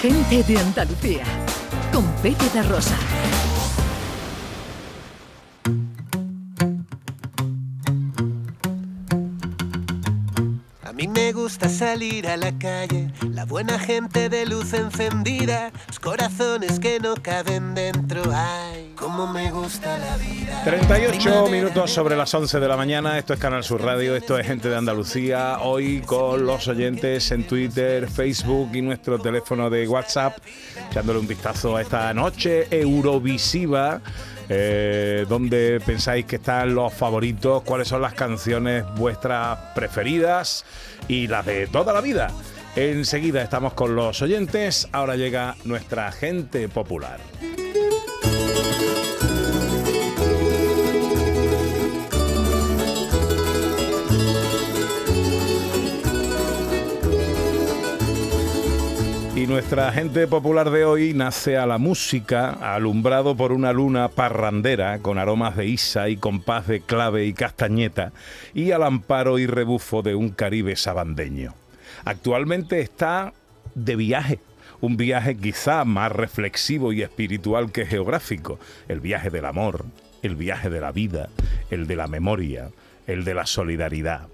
Gente de Andalucía, con Pepe Rosa. A mí me gusta salir a la calle, la buena gente de luz encendida, los corazones que no caben dentro. Ay, cómo me gusta la vida. 38 minutos sobre las 11 de la mañana, esto es Canal Sur Radio, esto es Gente de Andalucía, hoy con los oyentes en Twitter, Facebook y nuestro teléfono de WhatsApp, echándole un vistazo a esta noche eurovisiva. Eh, ¿Dónde pensáis que están los favoritos? ¿Cuáles son las canciones vuestras preferidas? Y las de toda la vida. Enseguida estamos con los oyentes, ahora llega nuestra gente popular. Nuestra gente popular de hoy nace a la música, alumbrado por una luna parrandera con aromas de isa y compás de clave y castañeta, y al amparo y rebufo de un Caribe sabandeño. Actualmente está de viaje, un viaje quizá más reflexivo y espiritual que geográfico, el viaje del amor, el viaje de la vida, el de la memoria, el de la solidaridad.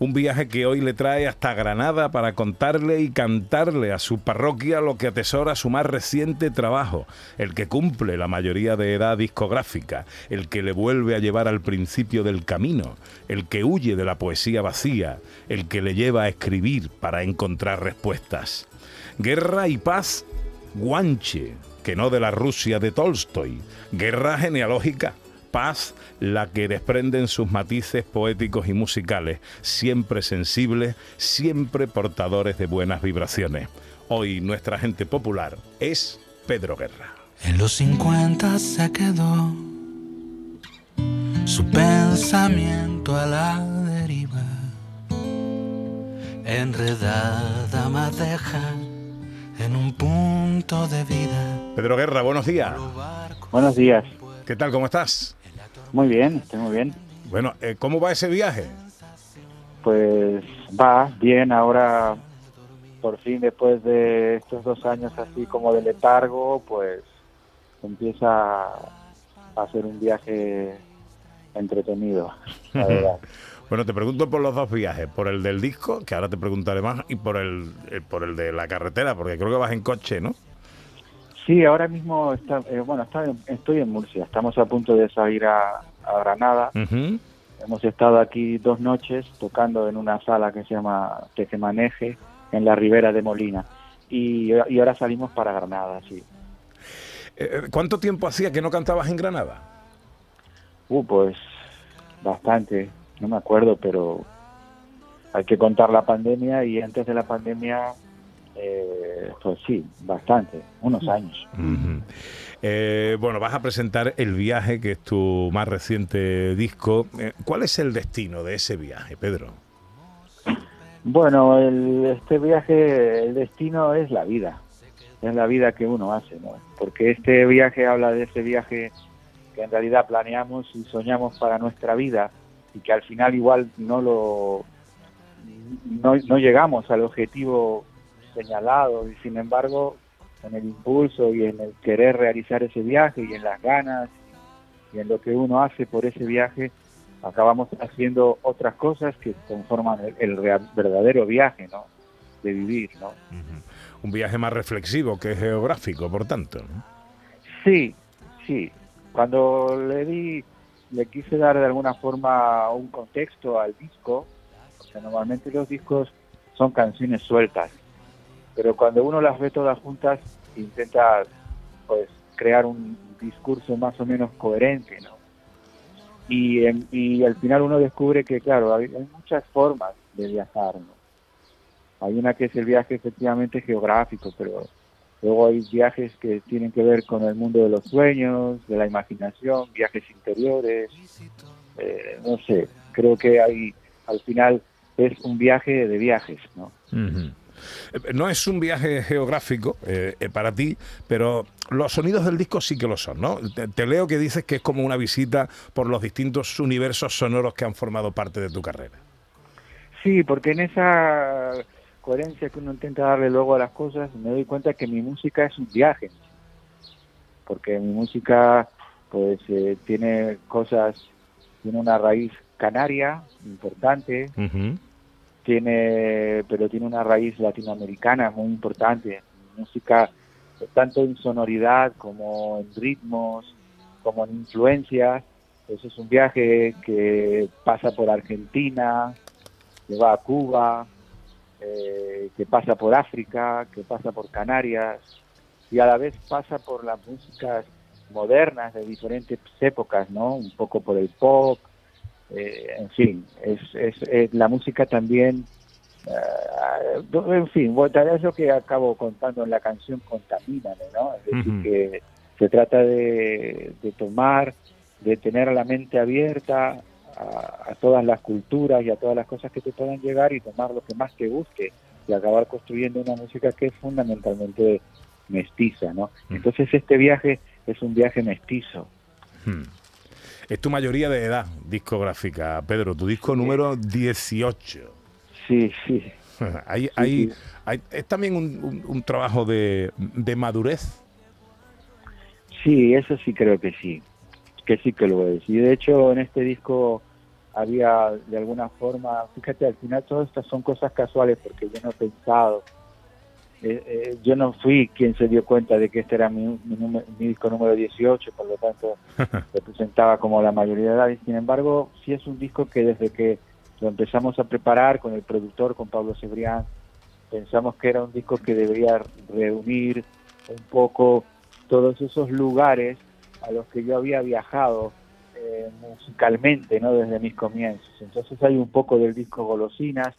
Un viaje que hoy le trae hasta Granada para contarle y cantarle a su parroquia lo que atesora su más reciente trabajo, el que cumple la mayoría de edad discográfica, el que le vuelve a llevar al principio del camino, el que huye de la poesía vacía, el que le lleva a escribir para encontrar respuestas. Guerra y paz, guanche, que no de la Rusia de Tolstoy. Guerra genealógica, paz la que desprenden sus matices poéticos y musicales, siempre sensibles, siempre portadores de buenas vibraciones. Hoy nuestra gente popular es Pedro Guerra. En los 50 se quedó su pensamiento a la deriva, enredada madeja en un punto de vida. Pedro Guerra, buenos días. Buenos días. ¿Qué tal? ¿Cómo estás? Muy bien, estoy muy bien. Bueno, eh, ¿cómo va ese viaje? Pues va bien ahora, por fin después de estos dos años así como de letargo, pues empieza a hacer un viaje entretenido, la verdad. Bueno, te pregunto por los dos viajes, por el del disco, que ahora te preguntaré más, y por el, eh, por el de la carretera, porque creo que vas en coche, ¿no? Sí, ahora mismo está, eh, bueno, está estoy en Murcia. Estamos a punto de salir a, a Granada. Hemos estado aquí dos noches tocando en una sala que se llama Tejemaneje, en la ribera de Molina. Y, y ahora salimos para Granada, sí. Eh, ¿Cuánto tiempo hacía que no cantabas en Granada? Uh, pues bastante, no me acuerdo, pero hay que contar la pandemia y antes de la pandemia, eh, pues sí, bastante, unos años. Eh, bueno, vas a presentar El Viaje, que es tu más reciente disco. Eh, ¿Cuál es el destino de ese viaje, Pedro? Bueno, el, este viaje, el destino es la vida, es la vida que uno hace, ¿no? Porque este viaje habla de ese viaje que en realidad planeamos y soñamos para nuestra vida y que al final igual no lo no, no llegamos al objetivo señalado y sin embargo en el impulso y en el querer realizar ese viaje y en las ganas y en lo que uno hace por ese viaje acabamos haciendo otras cosas que conforman el, el real- verdadero viaje, ¿no? De vivir, ¿no? Un viaje más reflexivo que geográfico, por tanto. ¿no? Sí, sí. Cuando le di, le quise dar de alguna forma un contexto al disco, o sea, normalmente los discos son canciones sueltas, pero cuando uno las ve todas juntas, intenta, pues, crear un discurso más o menos coherente, ¿no? Y, y al final uno descubre que, claro, hay, hay muchas formas de viajar, ¿no? Hay una que es el viaje efectivamente geográfico, pero Luego hay viajes que tienen que ver con el mundo de los sueños, de la imaginación, viajes interiores. eh, no sé, creo que hay, al final es un viaje de viajes, ¿no? No es un viaje geográfico eh, eh, para ti, pero los sonidos del disco sí que lo son, ¿no? Te, te leo que dices que es como una visita por los distintos universos sonoros que han formado parte de tu carrera. Sí, porque en esa coherencia que uno intenta darle luego a las cosas, me doy cuenta que mi música es un viaje. Porque mi música pues eh, tiene cosas, tiene una raíz canaria importante. Tiene pero tiene una raíz latinoamericana muy importante. Música tanto en sonoridad como en ritmos, como en influencias. Eso es un viaje que pasa por Argentina, que va a Cuba, eh, que pasa por África, que pasa por Canarias y a la vez pasa por las músicas modernas de diferentes épocas, ¿no? Un poco por el pop, eh, en fin, es, es, es la música también, eh, en fin, vez lo que acabo contando en la canción Contamíname, ¿no? Es decir, que se trata de, de tomar, de tener la mente abierta a, a todas las culturas y a todas las cosas que te puedan llegar y tomar lo que más te guste y acabar construyendo una música que es fundamentalmente mestiza, ¿no? Entonces este viaje es un viaje mestizo. Hmm. Es tu mayoría de edad discográfica, Pedro, tu disco número 18. Sí, sí. Hay, hay- sí. hay- es también un, un- un trabajo de, de madurez. Sí, eso sí creo que sí, que sí que lo es. Y de hecho en este disco había de alguna forma, fíjate, al final todas estas son cosas casuales porque yo no he pensado, eh, eh, yo no fui quien se dio cuenta de que este era mi, mi, número- mi disco número 18, por lo tanto representaba como la mayoría de edad. Sin embargo, sí es un disco que desde que lo empezamos a preparar con el productor, con Pablo Cebrián, pensamos que era un disco que debería reunir un poco todos esos lugares a los que yo había viajado eh, musicalmente, ¿no? Desde mis comienzos. Entonces hay un poco del disco Golosinas,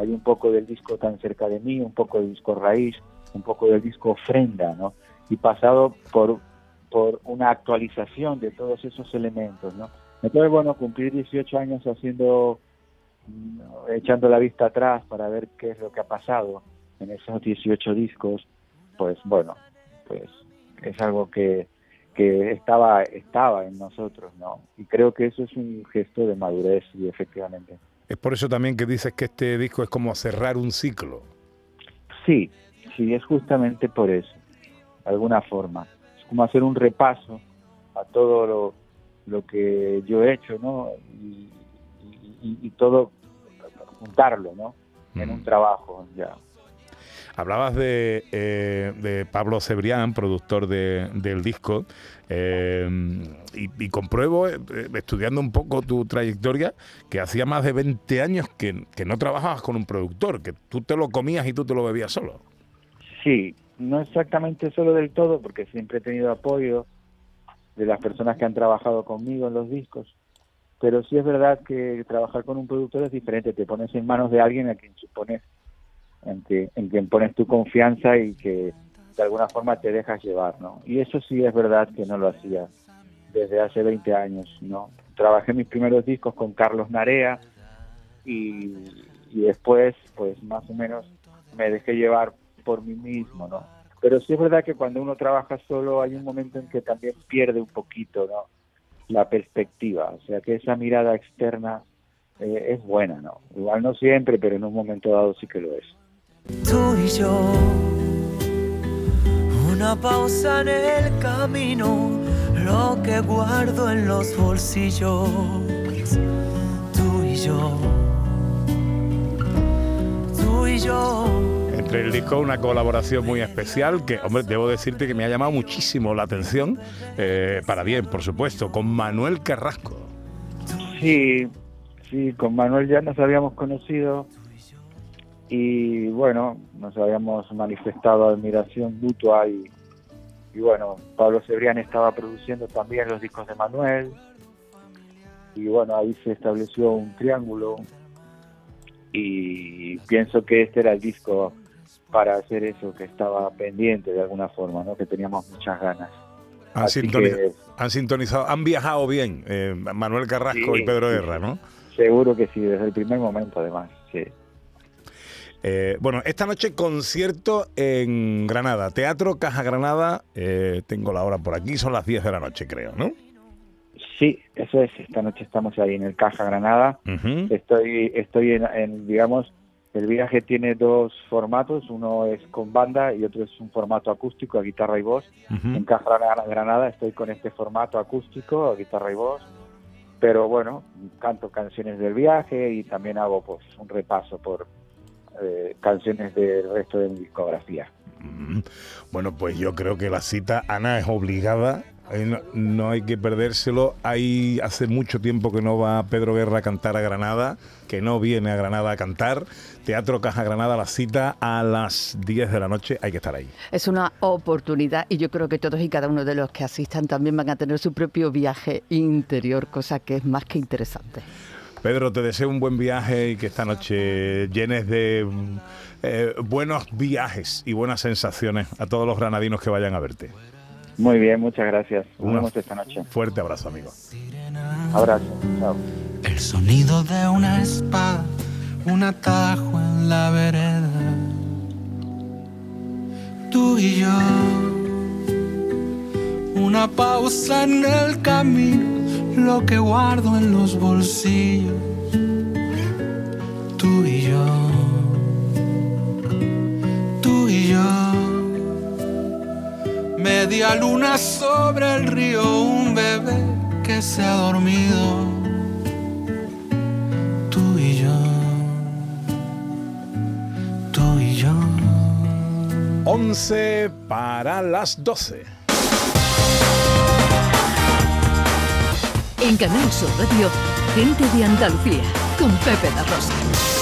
hay un poco del disco Tan cerca de mí, un poco del disco Raíz, un poco del disco Ofrenda, ¿no? Y pasado por, por una actualización de todos esos elementos, ¿no? Entonces, bueno, cumplir 18 años haciendo, mm, echando la vista atrás para ver qué es lo que ha pasado en esos 18 discos, pues bueno, pues es algo que, que estaba, estaba en nosotros, ¿no? Y creo que eso es un gesto de madurez y efectivamente. Es por eso también que dices que este disco es como cerrar un ciclo. Sí, sí, es justamente por eso, de alguna forma. Es como hacer un repaso a todo lo, lo que yo he hecho, ¿no? Y, y- y todo, juntarlo, ¿no? En Mm. un trabajo, ya. Hablabas de, eh, de Pablo Cebrián, productor de- del disco, eh, y, compruebo, eh, estudiando un poco tu trayectoria, que hacía más de 20 años que, que no trabajabas con un productor, que tú te lo comías y tú te lo bebías solo. Sí, no exactamente solo del todo, porque siempre he tenido apoyo de las personas que han trabajado conmigo en los discos, pero sí es verdad que trabajar con un productor es diferente, te pones en manos de alguien a quien supones, en, que, en quien pones tu confianza y que de alguna forma te dejas llevar, ¿no? Y eso sí es verdad que no lo hacía desde hace 20 años, ¿no? Trabajé mis primeros discos con Carlos Narea y, y después, pues más o menos me dejé llevar por mí mismo, ¿no? Pero sí es verdad que cuando uno trabaja solo hay un momento en que también pierde un poquito, ¿no? La perspectiva, o sea que esa mirada externa eh, es buena, ¿no? Igual no siempre, pero en un momento dado sí que lo es. Tú y yo. Una pausa en el camino, lo que guardo en los bolsillos. Tú y yo. Tú y yo. Entre el disco una colaboración muy especial que, hombre, debo decirte que me ha llamado muchísimo la atención, eh, para bien, por supuesto, con Manuel Carrasco. Sí, sí, con Manuel ya nos habíamos conocido y bueno, nos habíamos manifestado admiración mutua y, y bueno, Pablo Cebrián estaba produciendo también los discos de Manuel y bueno, ahí se estableció un triángulo y pienso que este era el disco para hacer eso que estaba pendiente de alguna forma, ¿no? que teníamos muchas ganas. Han, Así sintoniz- que- han sintonizado, han viajado bien eh, Manuel Carrasco Sí, y Pedro sí. ¿no? Seguro que sí, desde el primer momento además, sí. Eh, bueno, esta noche concierto en Granada, Teatro Caja Granada, eh, tengo la hora por aquí, son las 10 de la noche creo, ¿no? Sí, eso es. Esta noche estamos ahí en el Caja Granada. Estoy, estoy en, en, digamos, El viaje tiene dos formatos, uno es con banda y otro es un formato acústico, a guitarra y voz. En Caja Granada estoy con este formato acústico, a guitarra y voz, pero bueno, canto canciones del viaje y también hago pues un repaso por eh, canciones del resto de mi discografía. Bueno, pues yo creo que la cita, Ana, es obligada no, hay que perdérselo. Hay hace mucho tiempo que no va Pedro Guerra a cantar a Granada, que no viene a Granada a cantar. Teatro Caja Granada, la cita a las 10 de la noche, hay que estar ahí. Es una oportunidad y yo creo que todos y cada uno de los que asistan también van a tener su propio viaje interior, cosa que es más que interesante. Pedro, te deseo un buen viaje y que esta noche llenes de eh, buenos viajes y buenas sensaciones a todos los granadinos que vayan a verte. Muy bien, muchas gracias. Nos vemos esta noche. Fuerte abrazo, amigo. Abrazo. Chao. El sonido de una espada, un atajo en la vereda. Tú y yo, una pausa en el camino, lo que guardo en los bolsillos. Tú y yo, tú y yo Media luna sobre el río, un bebé que se ha dormido. Tú y yo, tú y yo. 11 para las 12. En Canal Sur Radio, gente de Andalucía, con Pepe La Rosa.